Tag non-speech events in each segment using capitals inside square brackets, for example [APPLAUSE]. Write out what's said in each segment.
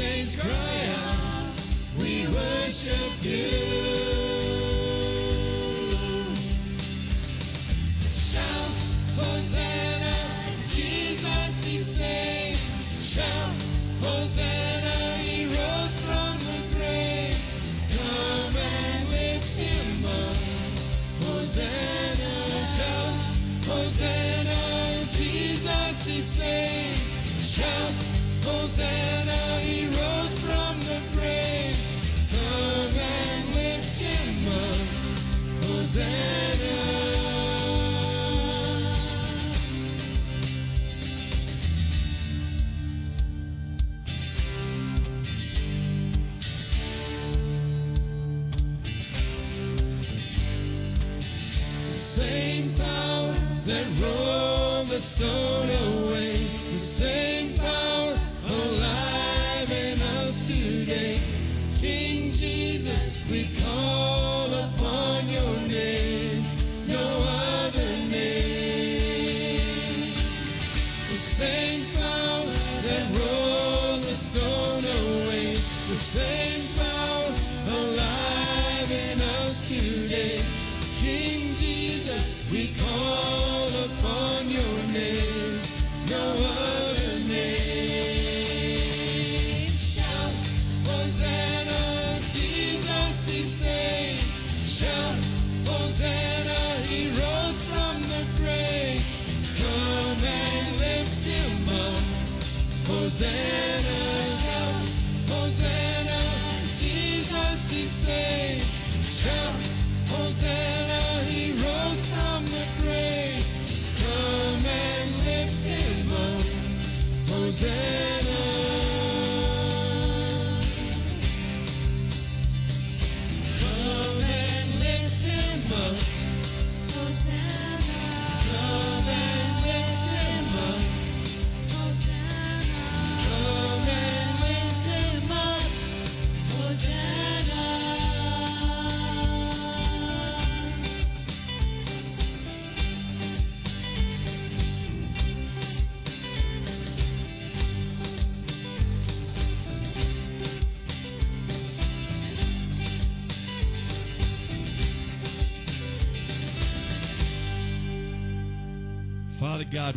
saints cry out, we worship you.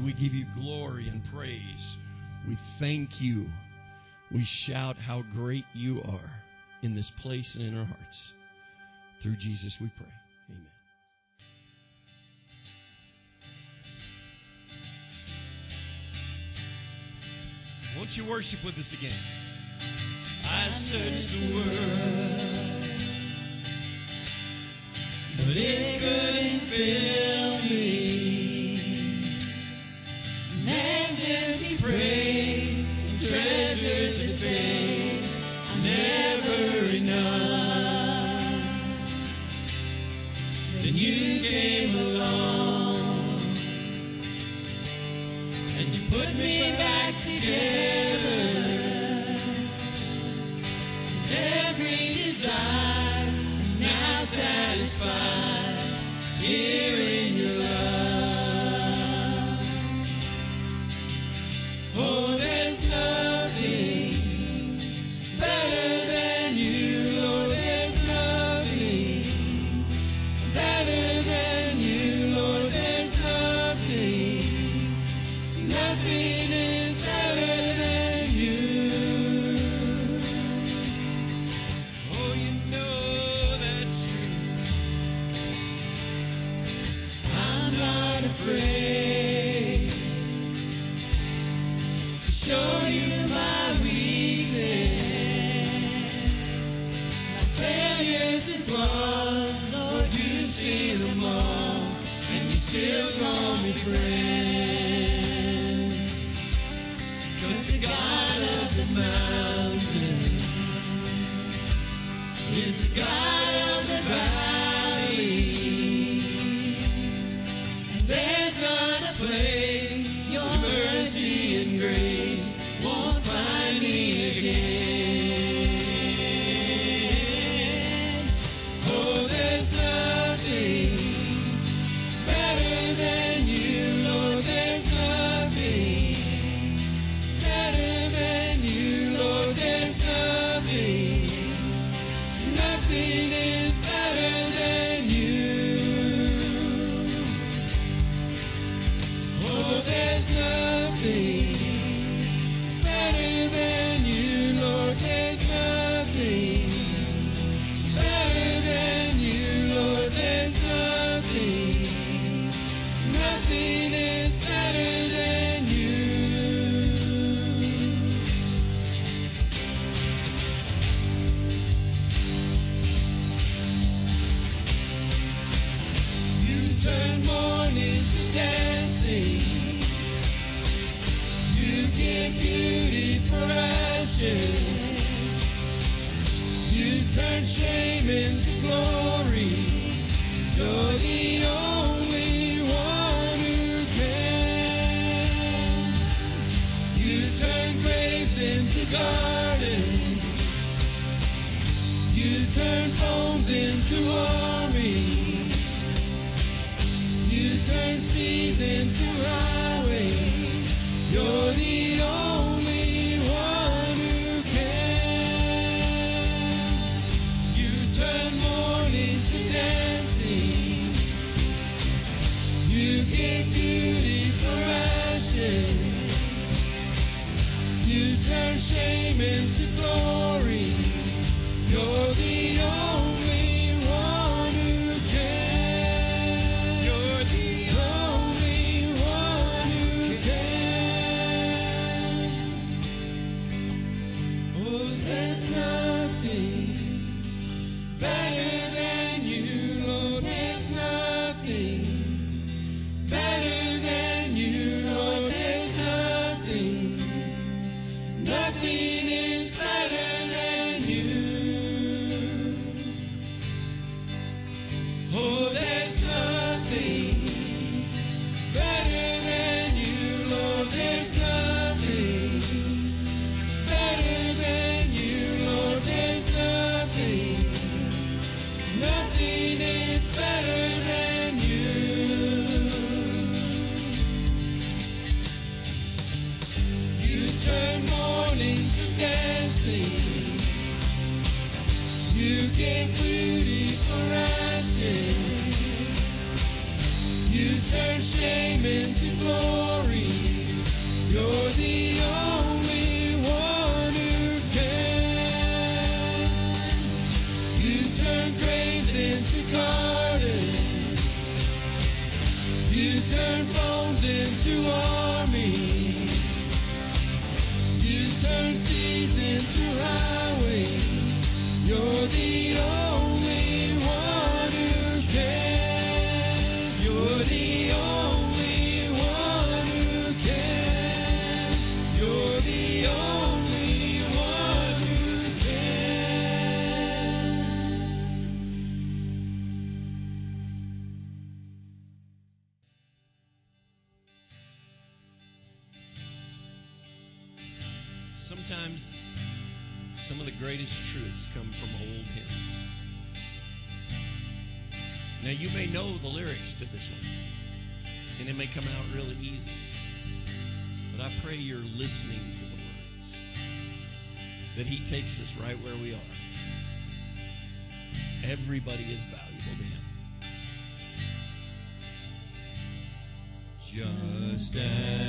We give you glory and praise. We thank you. We shout how great you are in this place and in our hearts. Through Jesus we pray. Amen. Won't you worship with us again? I searched the world, but it couldn't fill me and is he. that He takes us right where we are. Everybody is valuable to Him. Just as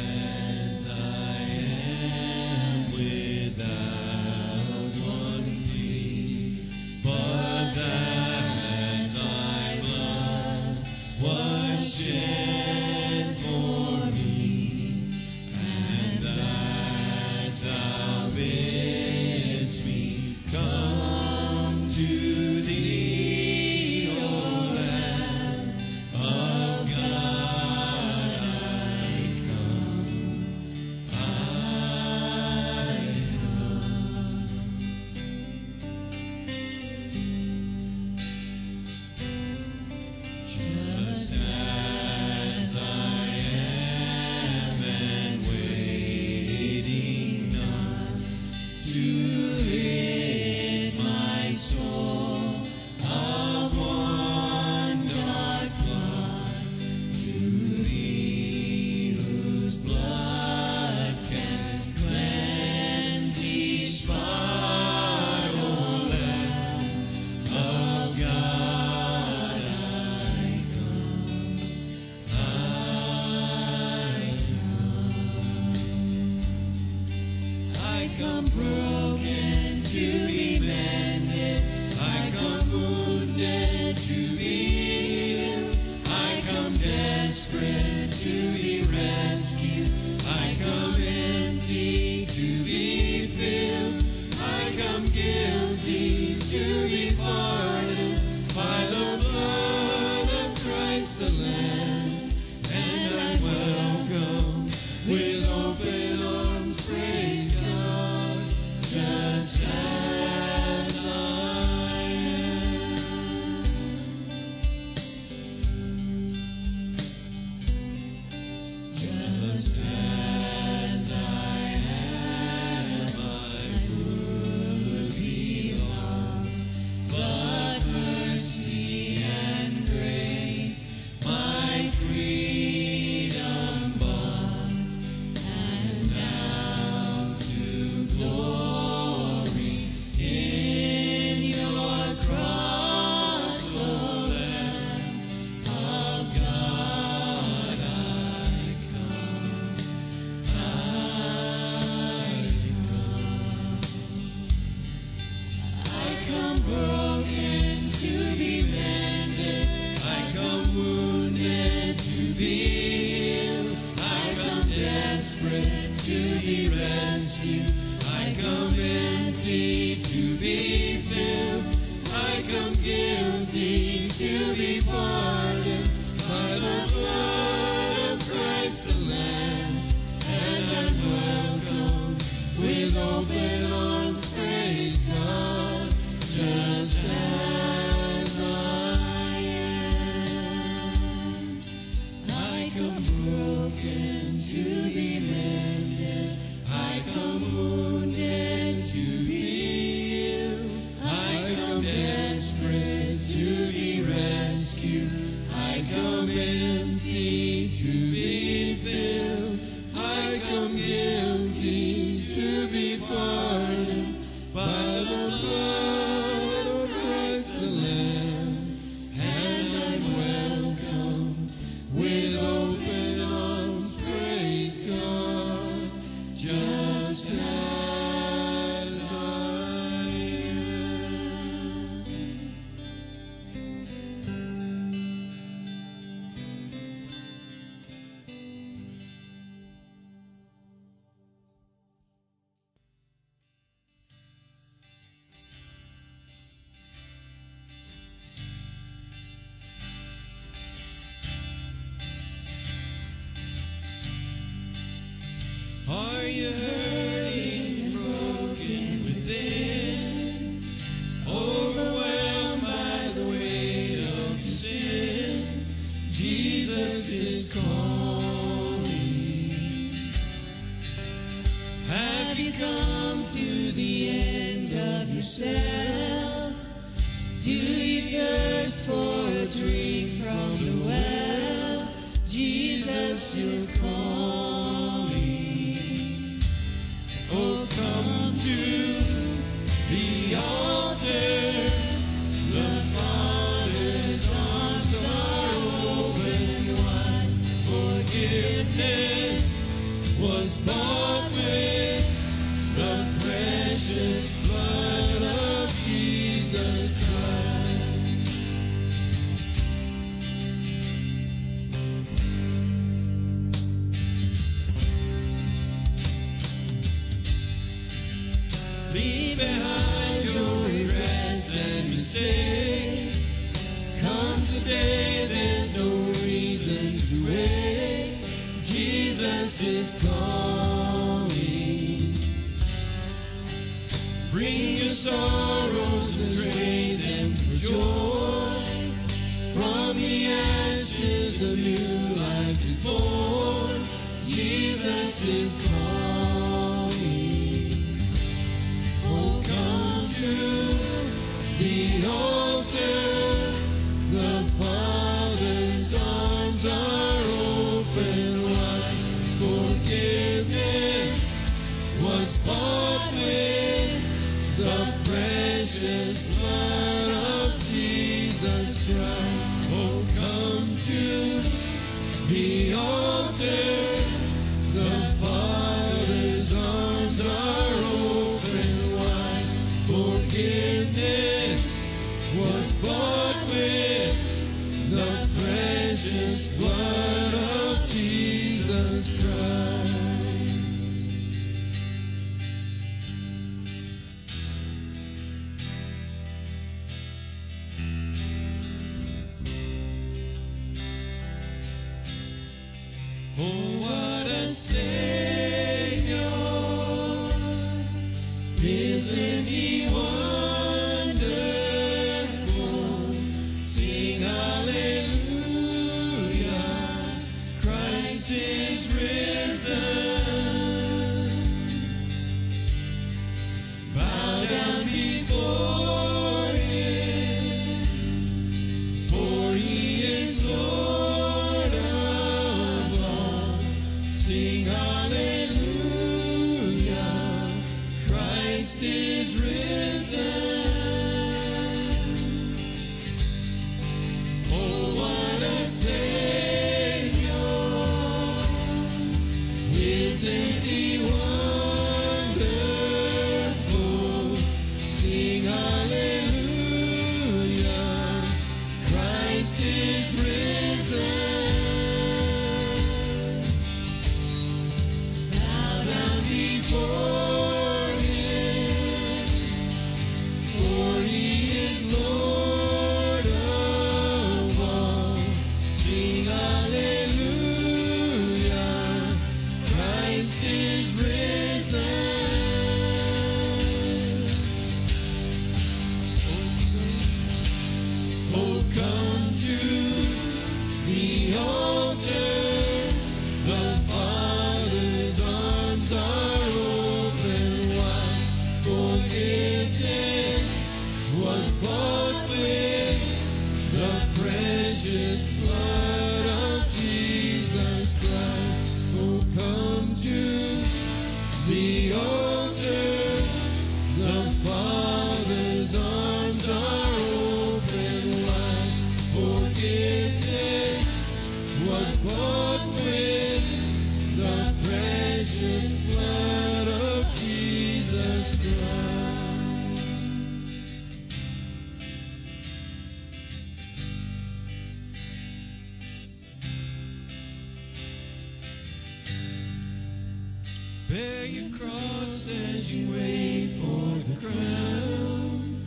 Bear your cross as you wait for the crown.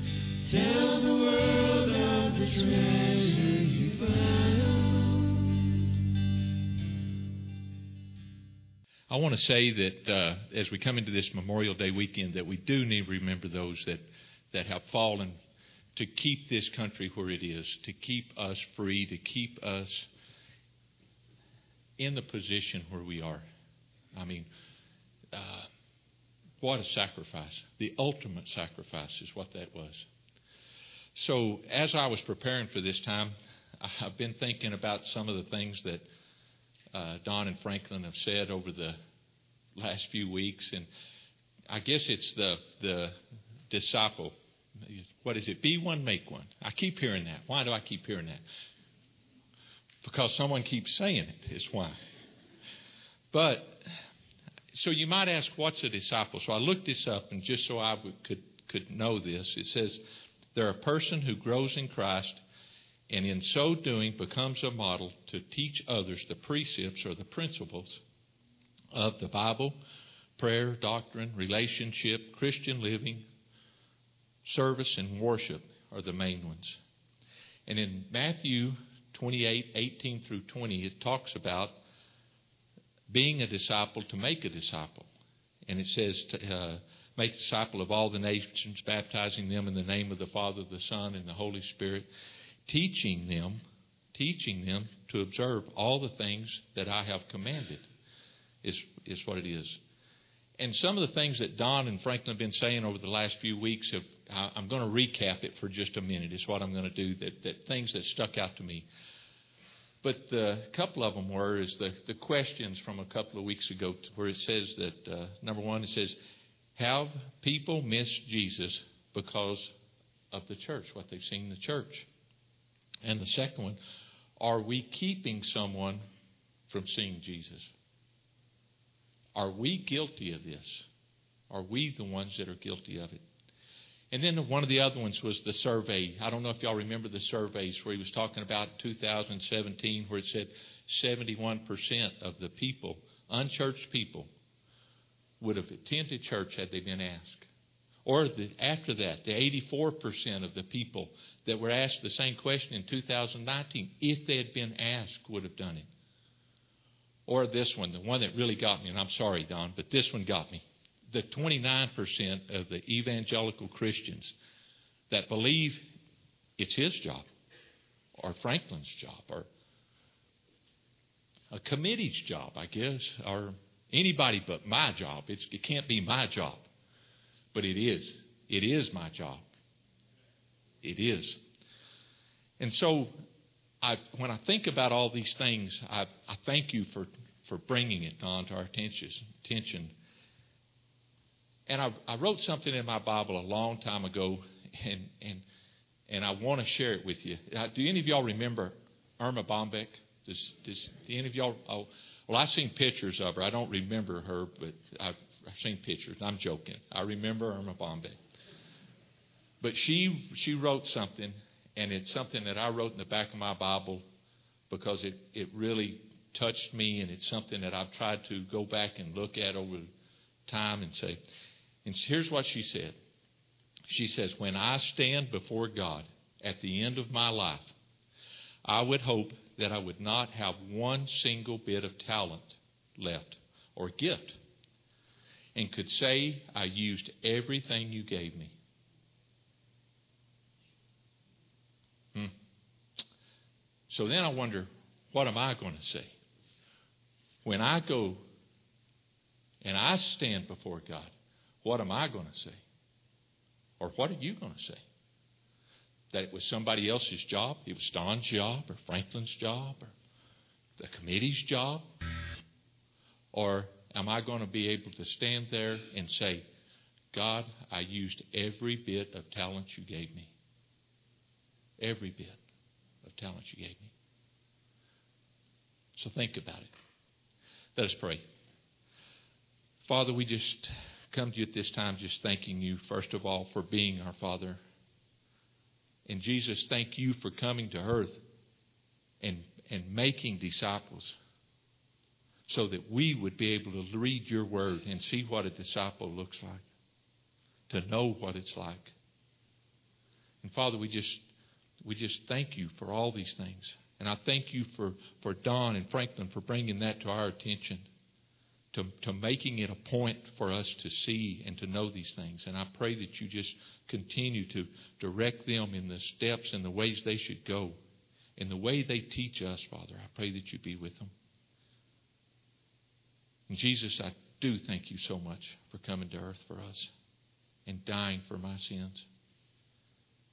Tell the world of the treasure you found. I want to say that uh, as we come into this Memorial Day weekend, that we do need to remember those that, that have fallen to keep this country where it is, to keep us free, to keep us in the position where we are. I mean, uh, what a sacrifice. The ultimate sacrifice is what that was. So, as I was preparing for this time, [LAUGHS] I've been thinking about some of the things that uh, Don and Franklin have said over the last few weeks, and I guess it's the the disciple. What is it? Be one, make one. I keep hearing that. Why do I keep hearing that? Because someone keeps saying it. Is why. But so you might ask, what's a disciple? So I looked this up, and just so I would, could could know this, it says they're a person who grows in Christ and in so doing becomes a model to teach others the precepts or the principles of the Bible, prayer, doctrine, relationship, Christian living, service, and worship are the main ones. And in Matthew 28 18 through 20, it talks about being a disciple to make a disciple. And it says, to, uh, make disciple of all the nations, baptizing them in the name of the Father, the Son, and the Holy Spirit teaching them, teaching them to observe all the things that I have commanded, is, is what it is. And some of the things that Don and Franklin have been saying over the last few weeks have, I, I'm going to recap it for just a minute, is what I'm going to do, that, that things that stuck out to me. But a couple of them were is the, the questions from a couple of weeks ago where it says that, uh, number one, it says, have people missed Jesus because of the church, what they've seen in the church? And the second one, are we keeping someone from seeing Jesus? Are we guilty of this? Are we the ones that are guilty of it? And then one of the other ones was the survey. I don't know if y'all remember the surveys where he was talking about 2017, where it said 71% of the people, unchurched people, would have attended church had they been asked. Or the, after that, the 84% of the people that were asked the same question in 2019, if they had been asked, would have done it. Or this one, the one that really got me, and I'm sorry, Don, but this one got me. The 29% of the evangelical Christians that believe it's his job, or Franklin's job, or a committee's job, I guess, or anybody but my job. It's, it can't be my job. But it is. It is my job. It is. And so, I, when I think about all these things, I, I thank you for, for bringing it on to our attention. attention. And I, I wrote something in my Bible a long time ago, and, and, and I want to share it with you. Uh, do any of y'all remember Erma Bombeck? Does, does any of y'all? Oh, well, I've seen pictures of her. I don't remember her, but I've I've seen pictures. I'm joking. I remember Erma Bombeck. But she she wrote something, and it's something that I wrote in the back of my Bible because it, it really touched me, and it's something that I've tried to go back and look at over time and say. And here's what she said. She says, When I stand before God at the end of my life, I would hope that I would not have one single bit of talent left or gift and could say, I used everything you gave me. Hmm. So then I wonder, what am I going to say? When I go and I stand before God, what am I going to say? Or what are you going to say? That it was somebody else's job? It was Don's job or Franklin's job or the committee's job? Or am I going to be able to stand there and say, God, I used every bit of talent you gave me? Every bit of talent you gave me. So think about it. Let us pray. Father, we just come to you at this time just thanking you, first of all, for being our Father. And Jesus, thank you for coming to earth and, and making disciples so that we would be able to read your word and see what a disciple looks like, to know what it's like. And Father, we just we just thank you for all these things. And I thank you for, for Don and Franklin for bringing that to our attention, to, to making it a point for us to see and to know these things. And I pray that you just continue to direct them in the steps and the ways they should go. In the way they teach us, Father, I pray that you be with them. And Jesus, I do thank you so much for coming to earth for us and dying for my sins.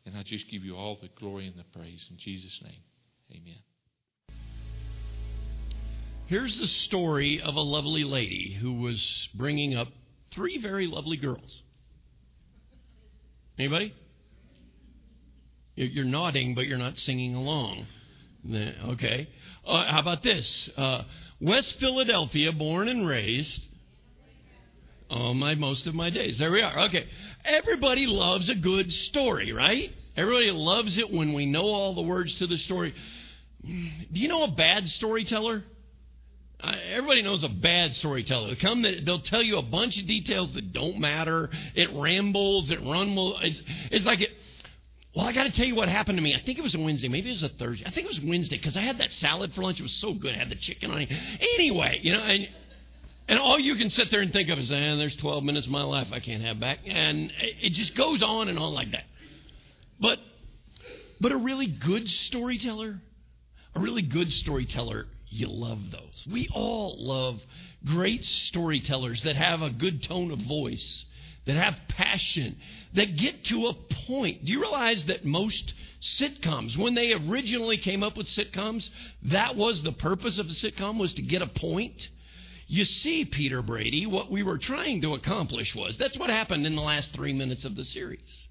And I just give you all the glory and the praise in Jesus' name. Amen. Here's the story of a lovely lady who was bringing up three very lovely girls. Anybody? You're nodding, but you're not singing along. Okay. Uh, how about this? Uh, West Philadelphia, born and raised. All my most of my days. There we are. Okay. Everybody loves a good story, right? Everybody loves it when we know all the words to the story. Do you know a bad storyteller? Everybody knows a bad storyteller. They come, they'll tell you a bunch of details that don't matter. It rambles, it rumbles. It's, it's like it. Well, I got to tell you what happened to me. I think it was a Wednesday. Maybe it was a Thursday. I think it was Wednesday because I had that salad for lunch. It was so good. I had the chicken on it. Anyway, you know, and, and all you can sit there and think of is, man, there's 12 minutes of my life I can't have back. And it just goes on and on like that. But, but a really good storyteller, a really good storyteller, you love those. We all love great storytellers that have a good tone of voice, that have passion, that get to a point. Do you realize that most sitcoms, when they originally came up with sitcoms, that was the purpose of the sitcom was to get a point? You see, Peter Brady, what we were trying to accomplish was that's what happened in the last three minutes of the series.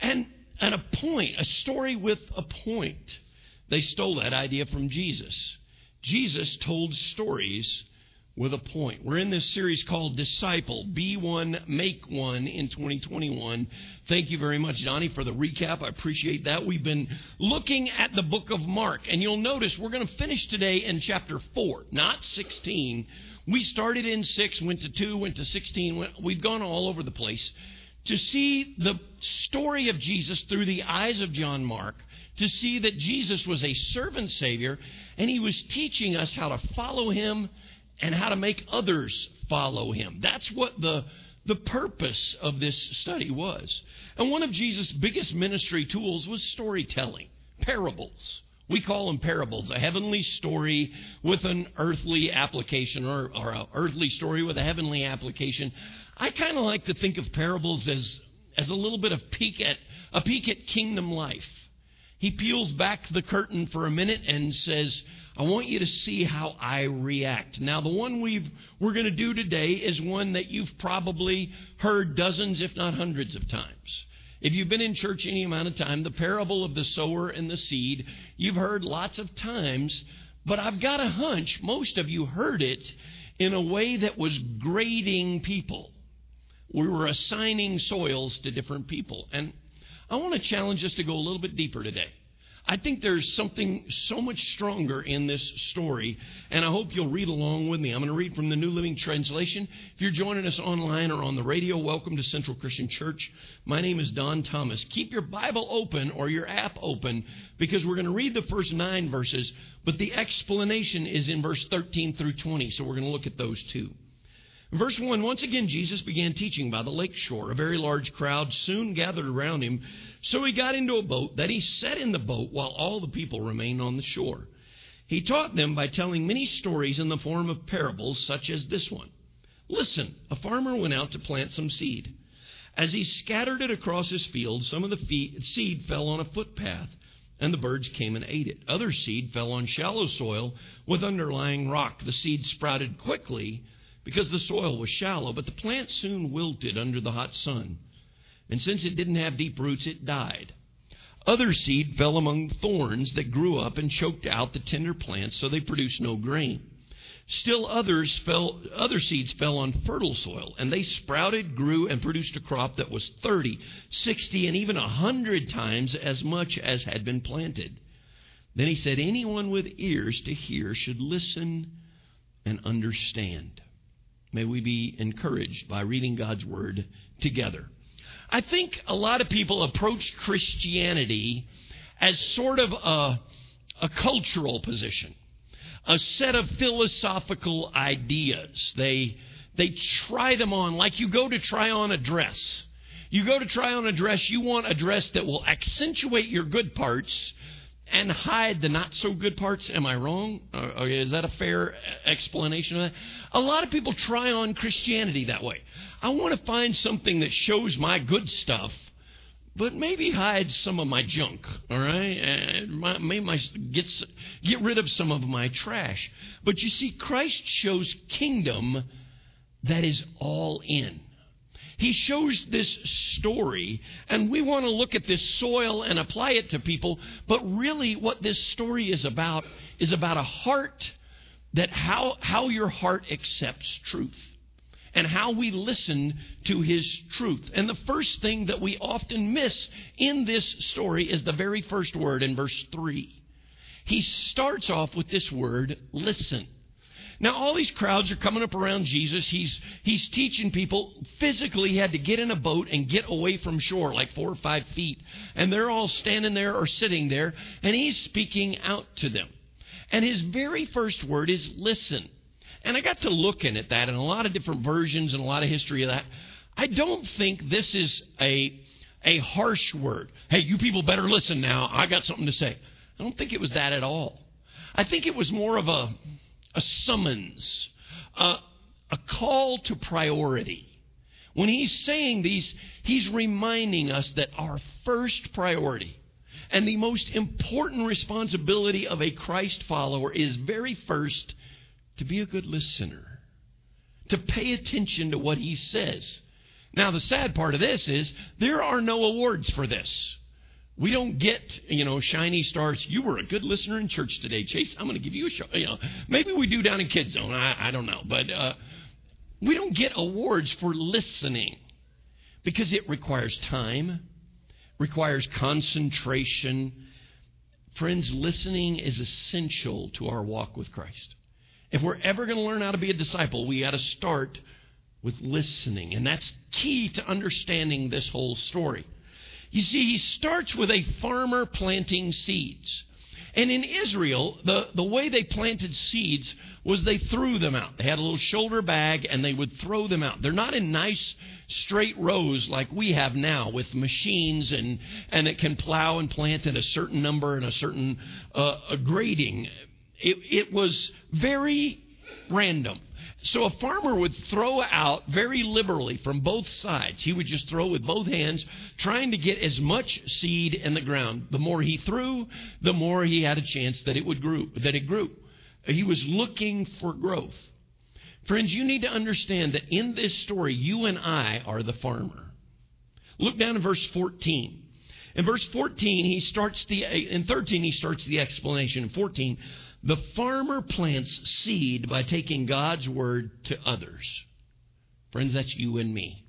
And and a point, a story with a point. They stole that idea from Jesus. Jesus told stories with a point. We're in this series called Disciple, Be One, Make One in 2021. Thank you very much, Donnie, for the recap. I appreciate that. We've been looking at the book of Mark, and you'll notice we're going to finish today in chapter 4, not 16. We started in 6, went to 2, went to 16. We've gone all over the place to see the story of Jesus through the eyes of John Mark, to see that Jesus was a servant Savior, and he was teaching us how to follow him and how to make others follow him. That's what the, the purpose of this study was. And one of Jesus' biggest ministry tools was storytelling, parables. We call them parables, a heavenly story with an earthly application, or, or an earthly story with a heavenly application. I kind of like to think of parables as, as a little bit of peek at, a peek at kingdom life. He peels back the curtain for a minute and says, I want you to see how I react. Now, the one we've, we're going to do today is one that you've probably heard dozens, if not hundreds of times. If you've been in church any amount of time, the parable of the sower and the seed, you've heard lots of times, but I've got a hunch most of you heard it in a way that was grading people we were assigning soils to different people. And I want to challenge us to go a little bit deeper today. I think there's something so much stronger in this story, and I hope you'll read along with me. I'm going to read from the New Living Translation. If you're joining us online or on the radio, welcome to Central Christian Church. My name is Don Thomas. Keep your Bible open or your app open because we're going to read the first nine verses, but the explanation is in verse 13 through 20, so we're going to look at those Verse 1 Once again, Jesus began teaching by the lake shore. A very large crowd soon gathered around him. So he got into a boat that he sat in the boat while all the people remained on the shore. He taught them by telling many stories in the form of parables, such as this one. Listen, a farmer went out to plant some seed. As he scattered it across his field, some of the seed fell on a footpath, and the birds came and ate it. Other seed fell on shallow soil with underlying rock. The seed sprouted quickly because the soil was shallow, but the plant soon wilted under the hot sun. And since it didn't have deep roots, it died. Other seed fell among thorns that grew up and choked out the tender plants, so they produced no grain. Still others fell, other seeds fell on fertile soil, and they sprouted, grew, and produced a crop that was 30, 60, and even a 100 times as much as had been planted. Then he said, Anyone with ears to hear should listen and understand. May we be encouraged by reading God's Word together. I think a lot of people approach Christianity as sort of a, a cultural position, a set of philosophical ideas. They, they try them on like you go to try on a dress. You go to try on a dress, you want a dress that will accentuate your good parts and hide the not so good parts. Am I wrong? Uh, is that a fair explanation of that? A lot of people try on Christianity that way. I want to find something that shows my good stuff, but maybe hides some of my junk. All right, my, maybe my, get get rid of some of my trash. But you see, Christ shows kingdom that is all in. He shows this story, and we want to look at this soil and apply it to people, but really what this story is about is about a heart that how, how your heart accepts truth and how we listen to his truth. And the first thing that we often miss in this story is the very first word in verse 3. He starts off with this word, listen. Now, all these crowds are coming up around Jesus. He's, he's teaching people. Physically, he had to get in a boat and get away from shore, like four or five feet. And they're all standing there or sitting there, and he's speaking out to them. And his very first word is listen. And I got to looking at that in a lot of different versions and a lot of history of that. I don't think this is a, a harsh word. Hey, you people better listen now. I got something to say. I don't think it was that at all. I think it was more of a a summons, a, a call to priority. When he's saying these, he's reminding us that our first priority and the most important responsibility of a Christ follower is very first to be a good listener, to pay attention to what he says. Now, the sad part of this is there are no awards for this. We don't get, you know, shiny stars. You were a good listener in church today, Chase. I'm going to give you a show. You know, maybe we do down in Kids Zone. I, I don't know. But uh, we don't get awards for listening because it requires time, requires concentration. Friends, listening is essential to our walk with Christ. If we're ever going to learn how to be a disciple, we got to start with listening. And that's key to understanding this whole story. You see, he starts with a farmer planting seeds. And in Israel, the, the way they planted seeds was they threw them out. They had a little shoulder bag and they would throw them out. They're not in nice straight rows like we have now with machines and, and it can plow and plant in a certain number and a certain uh, a grading. It, it was very random. So a farmer would throw out very liberally from both sides. He would just throw with both hands, trying to get as much seed in the ground. The more he threw, the more he had a chance that it would grow, that it grew. He was looking for growth. Friends, you need to understand that in this story, you and I are the farmer. Look down in verse 14. In verse 14, he starts the, in 13, he starts the explanation. In 14, the farmer plants seed by taking God's word to others. Friends, that's you and me.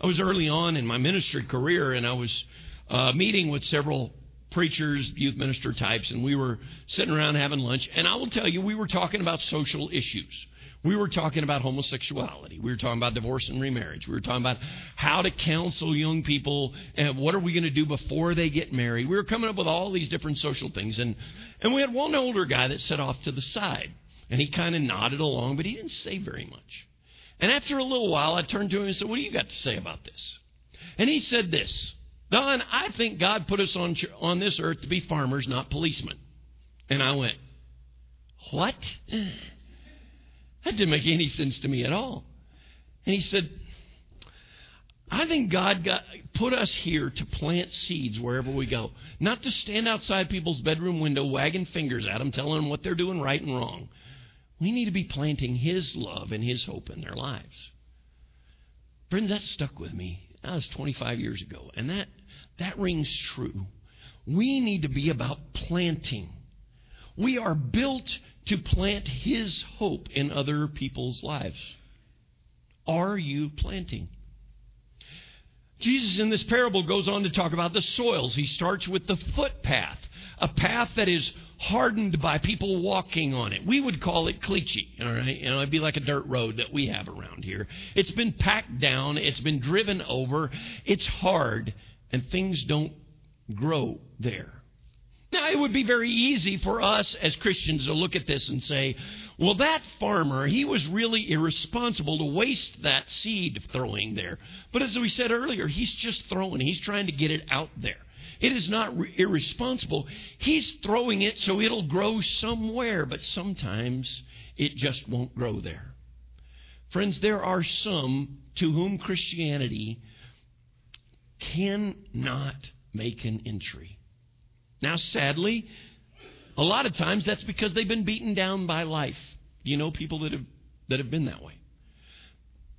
I was early on in my ministry career and I was uh, meeting with several preachers, youth minister types, and we were sitting around having lunch. And I will tell you, we were talking about social issues. We were talking about homosexuality. We were talking about divorce and remarriage. We were talking about how to counsel young people and what are we going to do before they get married. We were coming up with all these different social things. And, and we had one older guy that sat off to the side. And he kind of nodded along, but he didn't say very much. And after a little while, I turned to him and said, What do you got to say about this? And he said this Don, I think God put us on, on this earth to be farmers, not policemen. And I went, What? That didn't make any sense to me at all. And he said, I think God got, put us here to plant seeds wherever we go, not to stand outside people's bedroom window wagging fingers at them, telling them what they're doing right and wrong. We need to be planting His love and His hope in their lives. Friends, that stuck with me. That was 25 years ago, and that, that rings true. We need to be about planting. We are built to plant His hope in other people's lives. Are you planting? Jesus in this parable goes on to talk about the soils. He starts with the footpath, a path that is hardened by people walking on it. We would call it caliche, all right? You know, it'd be like a dirt road that we have around here. It's been packed down, it's been driven over, it's hard, and things don't grow there. Now, it would be very easy for us as Christians to look at this and say, well, that farmer, he was really irresponsible to waste that seed throwing there. But as we said earlier, he's just throwing, he's trying to get it out there. It is not re- irresponsible. He's throwing it so it'll grow somewhere, but sometimes it just won't grow there. Friends, there are some to whom Christianity cannot make an entry. Now, sadly, a lot of times that's because they've been beaten down by life. You know people that have that have been that way.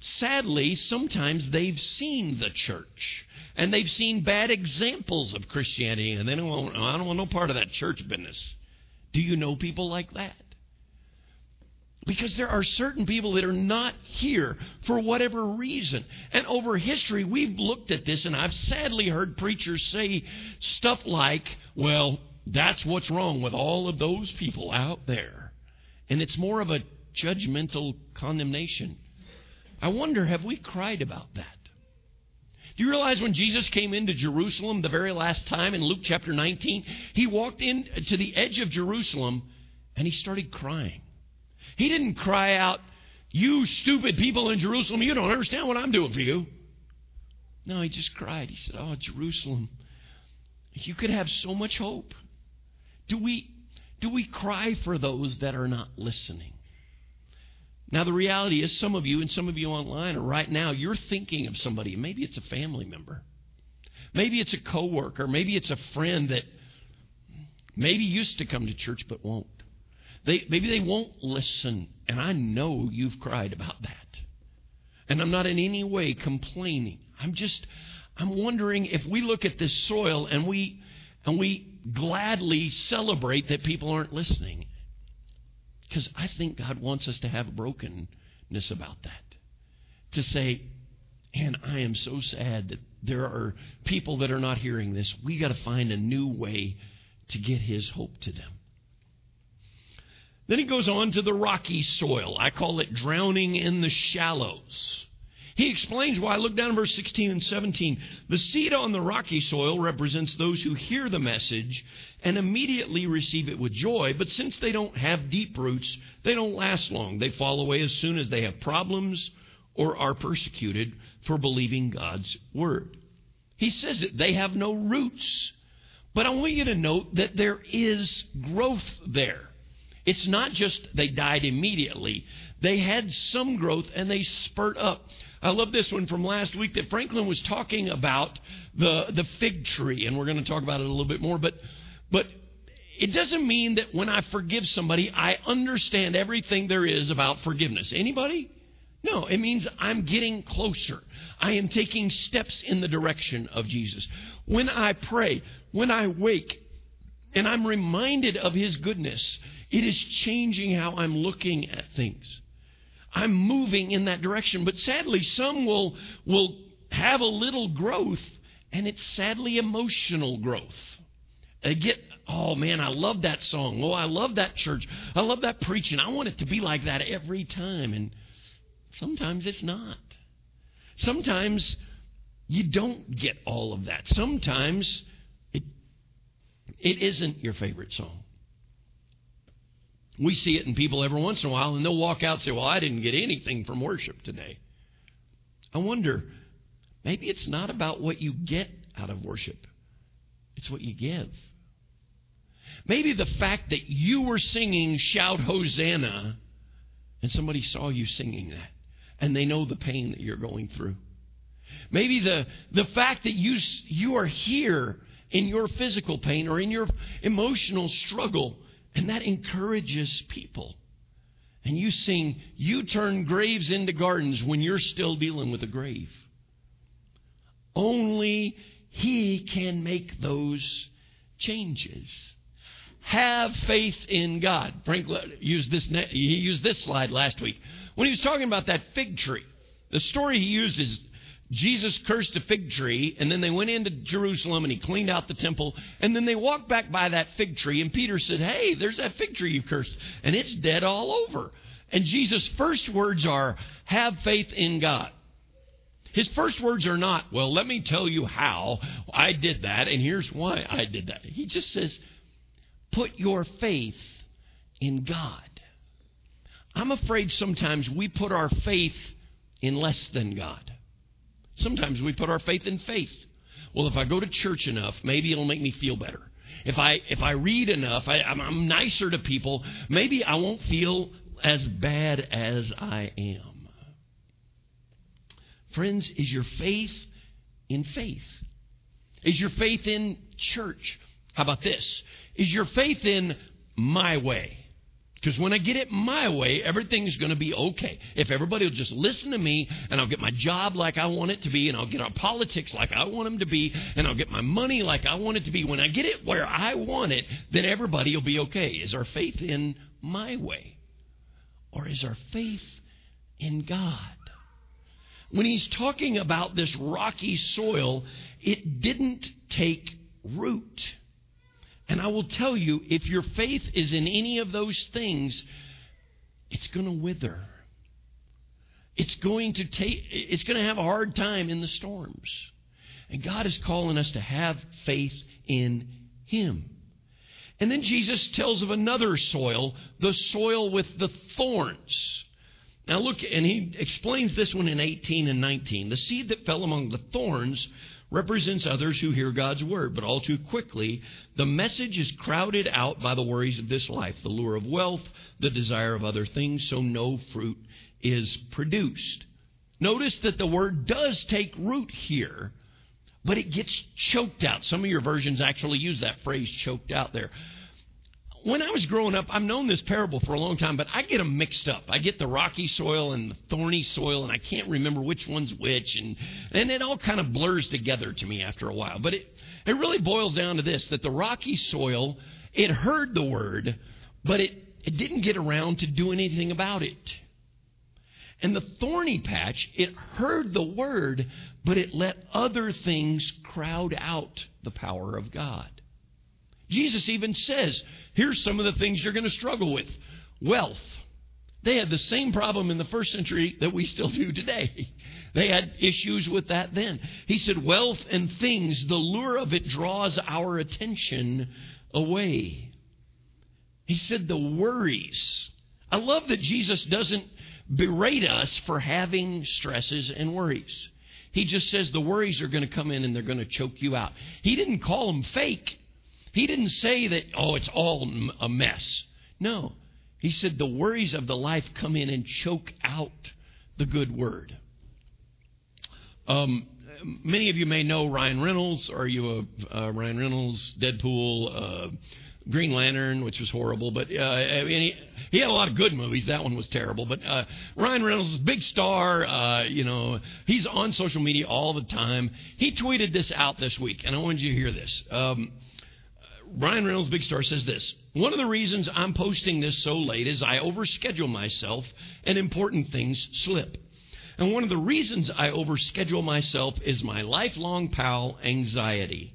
Sadly, sometimes they've seen the church and they've seen bad examples of Christianity and they don't want, I don't want no part of that church business. Do you know people like that? Because there are certain people that are not here for whatever reason. And over history, we've looked at this, and I've sadly heard preachers say stuff like, well, that's what's wrong with all of those people out there. And it's more of a judgmental condemnation. I wonder, have we cried about that? Do you realize when Jesus came into Jerusalem the very last time in Luke chapter 19, he walked in to the edge of Jerusalem and he started crying. He didn't cry out, You stupid people in Jerusalem, you don't understand what I'm doing for you. No, he just cried. He said, Oh, Jerusalem, you could have so much hope. Do we, do we cry for those that are not listening? Now, the reality is, some of you and some of you online are right now, you're thinking of somebody. Maybe it's a family member. Maybe it's a coworker. Maybe it's a friend that maybe used to come to church but won't. They, maybe they won't listen. And I know you've cried about that. And I'm not in any way complaining. I'm just, I'm wondering if we look at this soil and we, and we gladly celebrate that people aren't listening. Because I think God wants us to have brokenness about that. To say, and I am so sad that there are people that are not hearing this. We got to find a new way to get His hope to them. Then he goes on to the rocky soil. I call it drowning in the shallows. He explains why. Look down at verse 16 and 17. The seed on the rocky soil represents those who hear the message and immediately receive it with joy, but since they don't have deep roots, they don't last long. They fall away as soon as they have problems or are persecuted for believing God's word. He says that they have no roots. But I want you to note that there is growth there. It's not just they died immediately. They had some growth and they spurt up. I love this one from last week that Franklin was talking about the, the fig tree, and we're going to talk about it a little bit more. But, but it doesn't mean that when I forgive somebody, I understand everything there is about forgiveness. Anybody? No, it means I'm getting closer. I am taking steps in the direction of Jesus. When I pray, when I wake, and I'm reminded of His goodness, it is changing how I'm looking at things. I'm moving in that direction. But sadly, some will, will have a little growth, and it's sadly emotional growth. They get, oh man, I love that song. Oh, I love that church. I love that preaching. I want it to be like that every time. And sometimes it's not. Sometimes you don't get all of that. Sometimes it isn't your favorite song. We see it in people every once in a while, and they'll walk out and say, Well, I didn't get anything from worship today. I wonder, maybe it's not about what you get out of worship, it's what you give. Maybe the fact that you were singing Shout Hosanna and somebody saw you singing that and they know the pain that you're going through. Maybe the, the fact that you, you are here in your physical pain or in your emotional struggle and that encourages people. And you sing, You turn graves into gardens when you're still dealing with a grave. Only He can make those changes. Have faith in God. Frank used this, he used this slide last week when he was talking about that fig tree. The story he used is Jesus cursed a fig tree, and then they went into Jerusalem and he cleaned out the temple, and then they walked back by that fig tree, and Peter said, Hey, there's that fig tree you cursed, and it's dead all over. And Jesus' first words are, Have faith in God. His first words are not, Well, let me tell you how I did that, and here's why I did that. He just says, Put your faith in God. I'm afraid sometimes we put our faith in less than God. Sometimes we put our faith in faith. Well, if I go to church enough, maybe it'll make me feel better. If I if I read enough, I, I'm, I'm nicer to people. Maybe I won't feel as bad as I am. Friends, is your faith in faith? Is your faith in church? How about this? Is your faith in my way? Because when I get it my way, everything's going to be okay. If everybody will just listen to me, and I'll get my job like I want it to be, and I'll get our politics like I want them to be, and I'll get my money like I want it to be. When I get it where I want it, then everybody will be okay. Is our faith in my way? Or is our faith in God? When he's talking about this rocky soil, it didn't take root. And I will tell you, if your faith is in any of those things, it's going to wither. It's going to take it's going to have a hard time in the storms. And God is calling us to have faith in him. And then Jesus tells of another soil, the soil with the thorns. Now look, and he explains this one in 18 and 19. The seed that fell among the thorns represents others who hear God's word, but all too quickly, the message is crowded out by the worries of this life, the lure of wealth, the desire of other things, so no fruit is produced. Notice that the word does take root here, but it gets choked out. Some of your versions actually use that phrase choked out there when I was growing up, I've known this parable for a long time, but I get them mixed up. I get the rocky soil and the thorny soil, and I can't remember which one's which, and and it all kind of blurs together to me after a while. But it it really boils down to this: that the rocky soil, it heard the word, but it it didn't get around to do anything about it. And the thorny patch, it heard the word, but it let other things crowd out the power of God. Jesus even says, here's some of the things you're going to struggle with wealth. They had the same problem in the first century that we still do today. [LAUGHS] They had issues with that then. He said, Wealth and things, the lure of it draws our attention away. He said, The worries. I love that Jesus doesn't berate us for having stresses and worries. He just says the worries are going to come in and they're going to choke you out. He didn't call them fake. He didn't say that, oh, it's all a mess. No. He said the worries of the life come in and choke out the good word. Um, many of you may know Ryan Reynolds. Are you a uh, Ryan Reynolds, Deadpool, uh, Green Lantern, which was horrible, but uh, he, he, had a lot of good movies. That one was terrible. But uh, Ryan Reynolds is a big star. Uh, you know, he's on social media all the time. He tweeted this out this week, and I wanted you to hear this. Um, Ryan Reynolds, Big Star, says this One of the reasons I'm posting this so late is I overschedule myself and important things slip. And one of the reasons I overschedule myself is my lifelong pal, anxiety.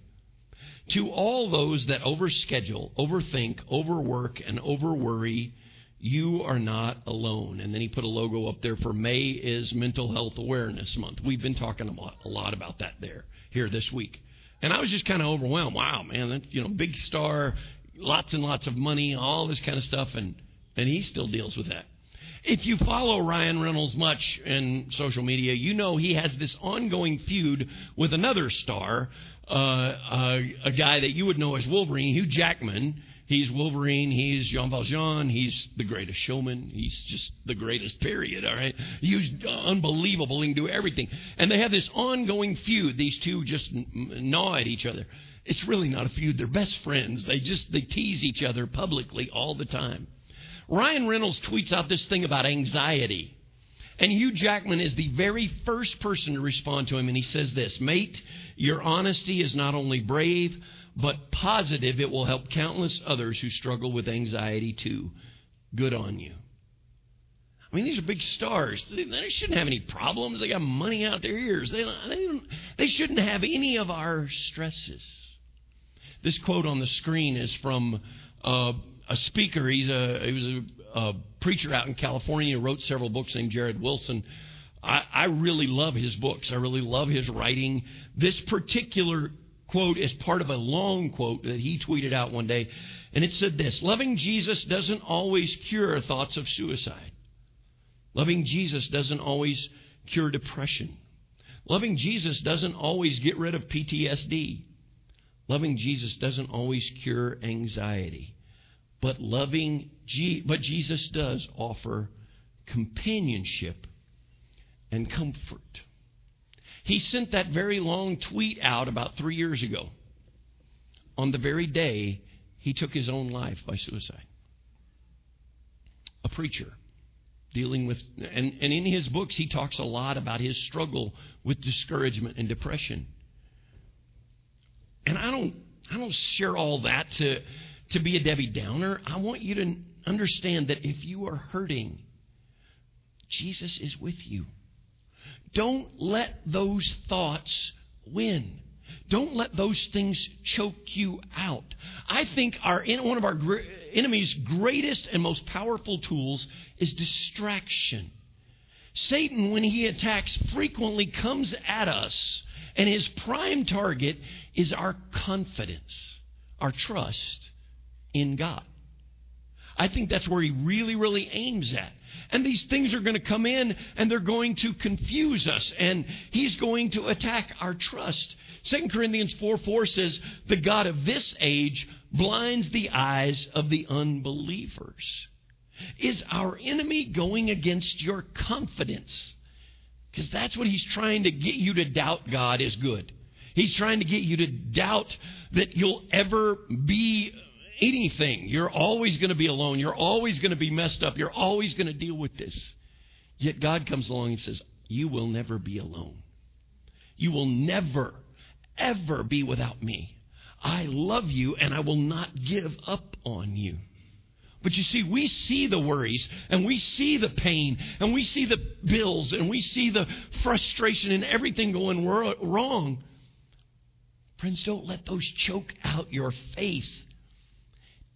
To all those that overschedule, overthink, overwork, and overworry, you are not alone. And then he put a logo up there for May is Mental Health Awareness Month. We've been talking a lot, a lot about that there here this week. And I was just kind of overwhelmed. Wow, man, that, you know, big star, lots and lots of money, all this kind of stuff, and and he still deals with that. If you follow Ryan Reynolds much in social media, you know he has this ongoing feud with another star, uh, uh, a guy that you would know as Wolverine, Hugh Jackman. He's Wolverine. He's Jean Valjean. He's the greatest showman. He's just the greatest, period. All right. He's unbelievable. He can do everything. And they have this ongoing feud. These two just gnaw at each other. It's really not a feud. They're best friends. They just, they tease each other publicly all the time. Ryan Reynolds tweets out this thing about anxiety. And Hugh Jackman is the very first person to respond to him, and he says this Mate, your honesty is not only brave, but positive. It will help countless others who struggle with anxiety too. Good on you. I mean, these are big stars. They, they shouldn't have any problems. They got money out their ears. They, they, they shouldn't have any of our stresses. This quote on the screen is from uh, a speaker. He's a, he was a, a preacher out in California. Wrote several books named Jarrid Wilson. I, I really love his books. I really love his writing. This particular quote is part of a long quote that he tweeted out one day. And it said this Loving Jesus doesn't always cure thoughts of suicide. Loving Jesus doesn't always cure depression. Loving Jesus doesn't always get rid of PTSD. Loving Jesus doesn't always cure anxiety. But loving but Jesus does offer companionship and comfort. He sent that very long tweet out about 3 years ago. On the very day he took his own life by suicide. A preacher dealing with, and, and in his books, he talks a lot about his struggle with discouragement and depression. And I don't, I don't share all that to, to be a Debbie Downer. I want you to understand that if you are hurting, Jesus is with you. Don't let those thoughts win. Don't let those things choke you out. I think our one of our enemy's greatest and most powerful tools is distraction. Satan, when he attacks, frequently comes at us, and his prime target is our confidence, our trust in God. I think that's where he really, really aims at. And these things are going to come in and they're going to confuse us and he's going to attack our trust. 2 Corinthians 4 4 says, The God of this age blinds the eyes of the unbelievers. Is our enemy going against your confidence? Because that's what he's trying to get you to doubt God is good. He's trying to get you to doubt that you'll ever be anything. You're always going to be alone. You're always going to be messed up. You're always going to deal with this. Yet God comes along and says, You will never be alone. You will never, ever be without me. I love you and I will not give up on you. But you see, we see the worries and we see the pain and we see the bills and we see the frustration and everything going wrong. Friends, don't let those choke out your faith.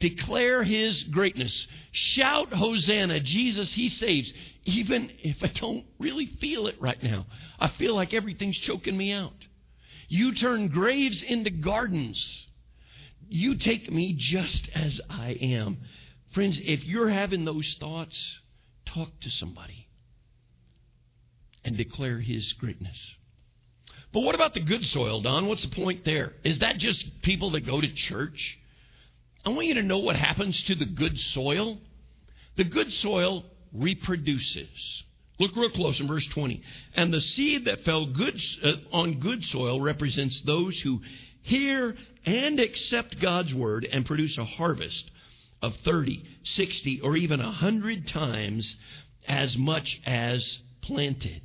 Declare his greatness. Shout Hosanna. Jesus, he saves. Even if I don't really feel it right now, I feel like everything's choking me out. You turn graves into gardens. You take me just as I am. Friends, if you're having those thoughts, talk to somebody and declare his greatness. But what about the good soil, Don? What's the point there? Is that just people that go to church? I want you to know what happens to the good soil. The good soil reproduces. Look real close in verse 20. And the seed that fell good, uh, on good soil represents those who hear and accept God's word and produce a harvest of 30, 60, or even 100 times as much as planted.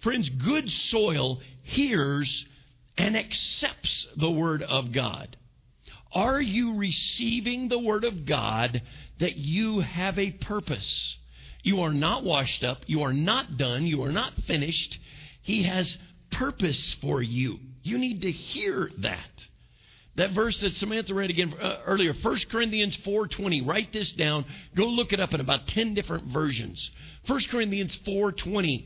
Friends, good soil hears and accepts the word of God. Are you receiving the Word of God that you have a purpose? You are not washed up. You are not done. You are not finished. He has purpose for you. You need to hear that. That verse that Samantha read again uh, earlier, 1 Corinthians 4:20. Write this down. Go look it up in about 10 different versions. 1 Corinthians 4:20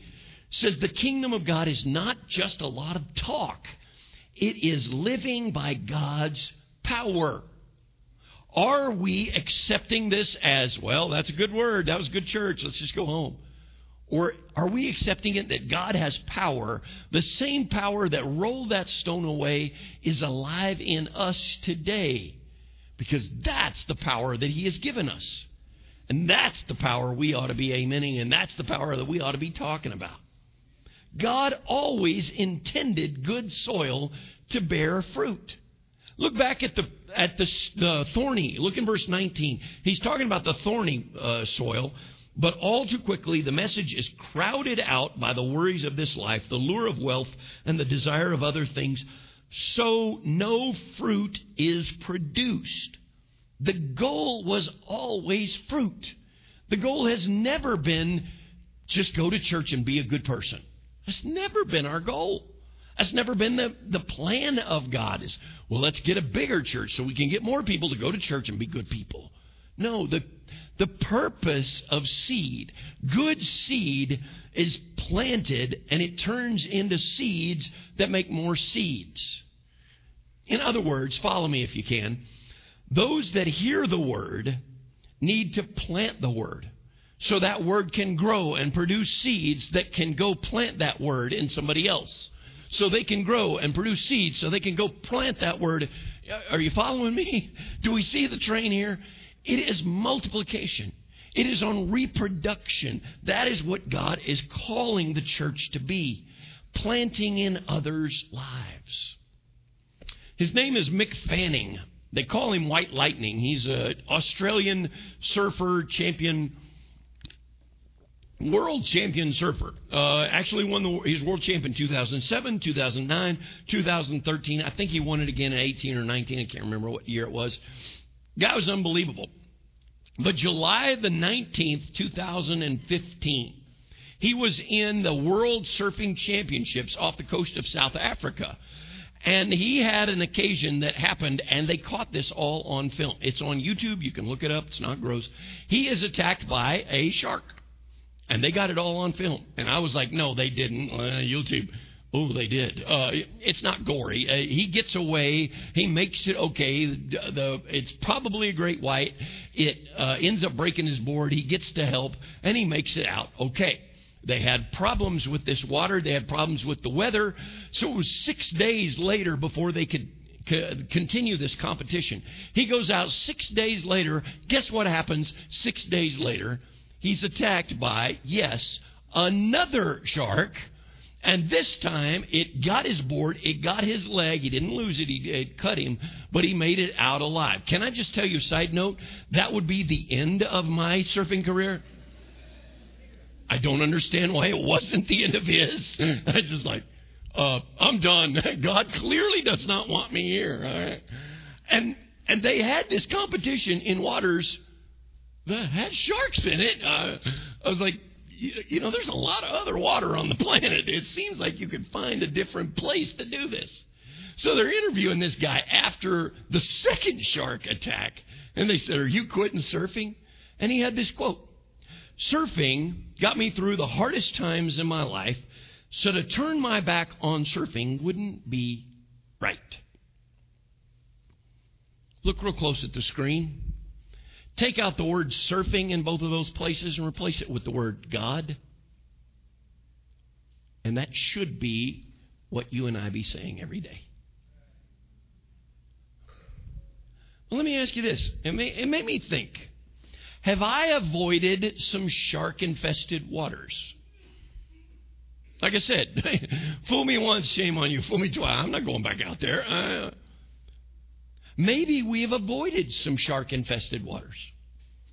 says the kingdom of God is not just a lot of talk. It is living by God's power. Are we accepting this as, well, that's a good word. That was good church. Let's just go home. Or are we accepting it that God has power? The same power that rolled that stone away is alive in us today. Because that's the power that He has given us. And that's the power we ought to be amening, and that's the power that we ought to be talking about. God always intended good soil to bear fruit. Look back at the at the, the thorny. Look in verse 19. He's talking about the thorny uh, soil, but all too quickly the message is crowded out by the worries of this life, the lure of wealth, and the desire of other things. So no fruit is produced. The goal was always fruit. The goal has never been just go to church and be a good person. That's never been our goal. That's never been the, the plan of God is, well, let's get a bigger church so we can get more people to go to church and be good people. No, the, the purpose of seed, good seed is planted and it turns into seeds that make more seeds. In other words, follow me if you can. Those that hear the word need to plant the word so that word can grow and produce seeds that can go plant that word in somebody else. So they can grow and produce seeds so they can go plant that word. Uh, are you following me? [LAUGHS] Do we see the train here? It is multiplication. It is on reproduction. That is what God is calling the church to be planting in others' lives. His name is Mick Fanning. They call him White Lightning. He's an Australian surfer champion world champion surfer. Uh, actually won the he's world champion 2007, 2009, 2013. I think he won it again in 18 or 19. I can't remember what year it was. Guy was unbelievable. But July the 19th, 2015, he was in the World Surfing Championships off the coast of South Africa. And he had an occasion that happened, and they caught this all on film. It's on YouTube. You can look it up. It's not gross. He is attacked by a shark. And they got it all on film. And I was like, no, they didn't. Uh, YouTube. Oh, they did. Uh, it's not gory. Uh, he gets away. He makes it okay. The, the it's probably a great white. It uh, ends up breaking his board. He gets to help, and he makes it out okay. They had problems with this water. They had problems with the weather. So it was six days later before they could continue this competition. He goes out six days later. Guess what happens six days later? He's attacked by, yes, another shark. And this time it got his board, it got his leg. He didn't lose it, he, it cut him, but he made it out alive. Can I just tell you a side note? That would be the end of my surfing career. I don't understand why it wasn't the end of his. [LAUGHS] I just like, uh, I'm done. [LAUGHS] God clearly does not want me here. And and they had this competition in waters that had sharks in it. Uh, I was like, you, you know, there's a lot of other water on the [LAUGHS] planet. It seems like you could find a different place to do this. So they're interviewing this guy after the second shark attack. And they said, Are you quitting surfing? And he had this quote Surfing got me through the hardest times in my life, so to turn my back on surfing wouldn't be right. Look real close at the screen. Take out the word surfing in both of those places and replace it with the word God. And that should be what you and I be saying every day. Well, let me ask you this. It, may, it made me think. Have I avoided some shark infested waters? Like I said, [LAUGHS] fool me once, shame on you. Fool me twice. I'm not going back out there. Maybe we've avoided some shark infested waters.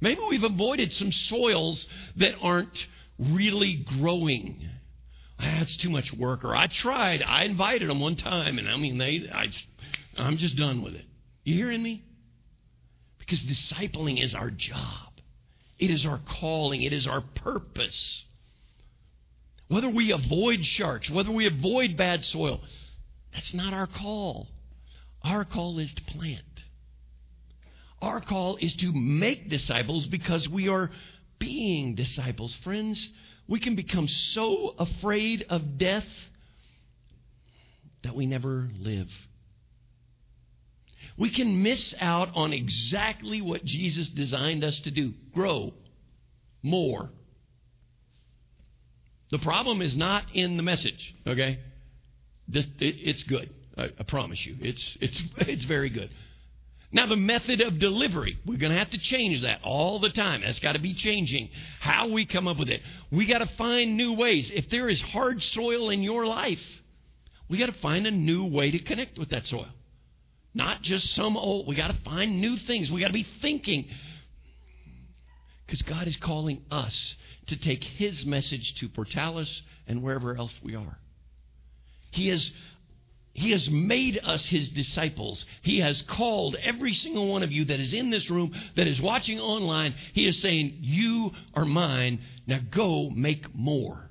Maybe we've avoided some soils that aren't really growing. Ah, that's too much work. Or I tried. I invited them one time, and I mean, they. I, I'm just done with it. You hearing me? Because discipling is our job. It is our calling. It is our purpose. Whether we avoid sharks, whether we avoid bad soil, that's not our call. Our call is to plant. Our call is to make disciples because we are being disciples. Friends, we can become so afraid of death that we never live. We can miss out on exactly what Jesus designed us to do grow more. The problem is not in the message, okay? It's good. I, I promise you. It's, it's, it's very good. Now, the method of delivery, we're going to have to change that all the time. That's got to be changing. How we come up with it. We got to find new ways. If there is hard soil in your life, we got to find a new way to connect with that soil. Not just some old, we got to find new things. We got to be thinking. Because God is calling us to take His message to Portales and wherever else we are. He is He has made us his disciples. He has called every single one of you that is in this room, that is watching online. He is saying, You are mine. Now go make more.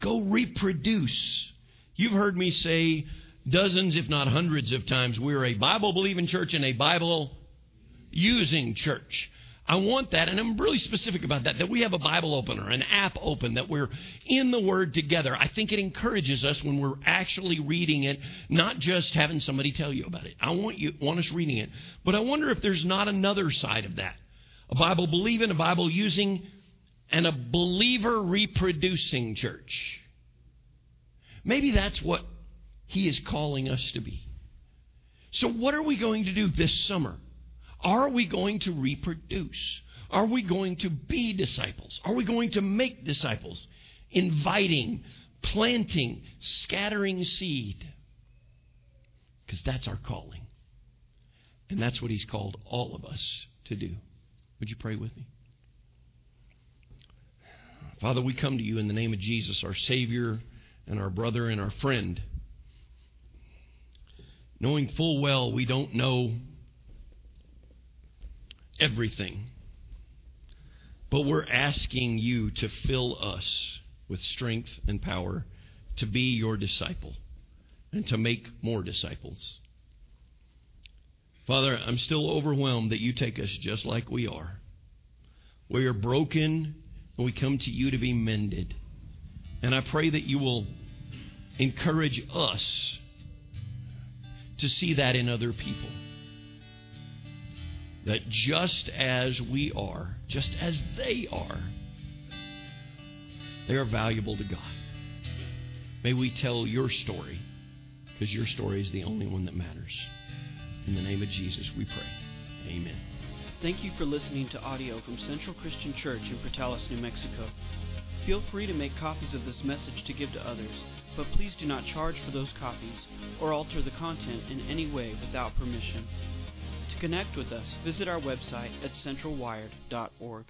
Go reproduce. You've heard me say dozens, if not hundreds of times, we're a Bible believing church and a Bible using church. I want that, and I'm really specific about that, that we have a Bible opener, an app open, that we're in the Word together. I think it encourages us when we're actually reading it, not just having somebody tell you about it. I want you want us reading it. But I wonder if there's not another side of that. A Bible believing, a Bible using, and a believer reproducing church. Maybe that's what he is calling us to be. So, what are we going to do this summer? Are we going to reproduce? Are we going to be disciples? Are we going to make disciples? Inviting, planting, scattering seed. Because that's our calling. And that's what He's called all of us to do. Would you pray with me? Father, we come to you in the name of Jesus, our Savior and our brother and our friend knowing full well we don't know everything. But we're asking you to fill us with strength and power to be your disciple and to make more disciples. Father, I'm still overwhelmed that you take us just like we are. We are broken and we come to you to be mended. And I pray that you will encourage us to see that in other people. That just as we are, just as they are, they are valuable to God. May we tell your story because your story is the only one that matters. In the name of Jesus, we pray. Amen. Thank you for listening to audio from Central Christian Church in Portales, New Mexico. Feel free to make copies of this message to give to others, but please do not charge for those copies or alter the content in any way without permission. To connect with us, visit our website at centralwired.org.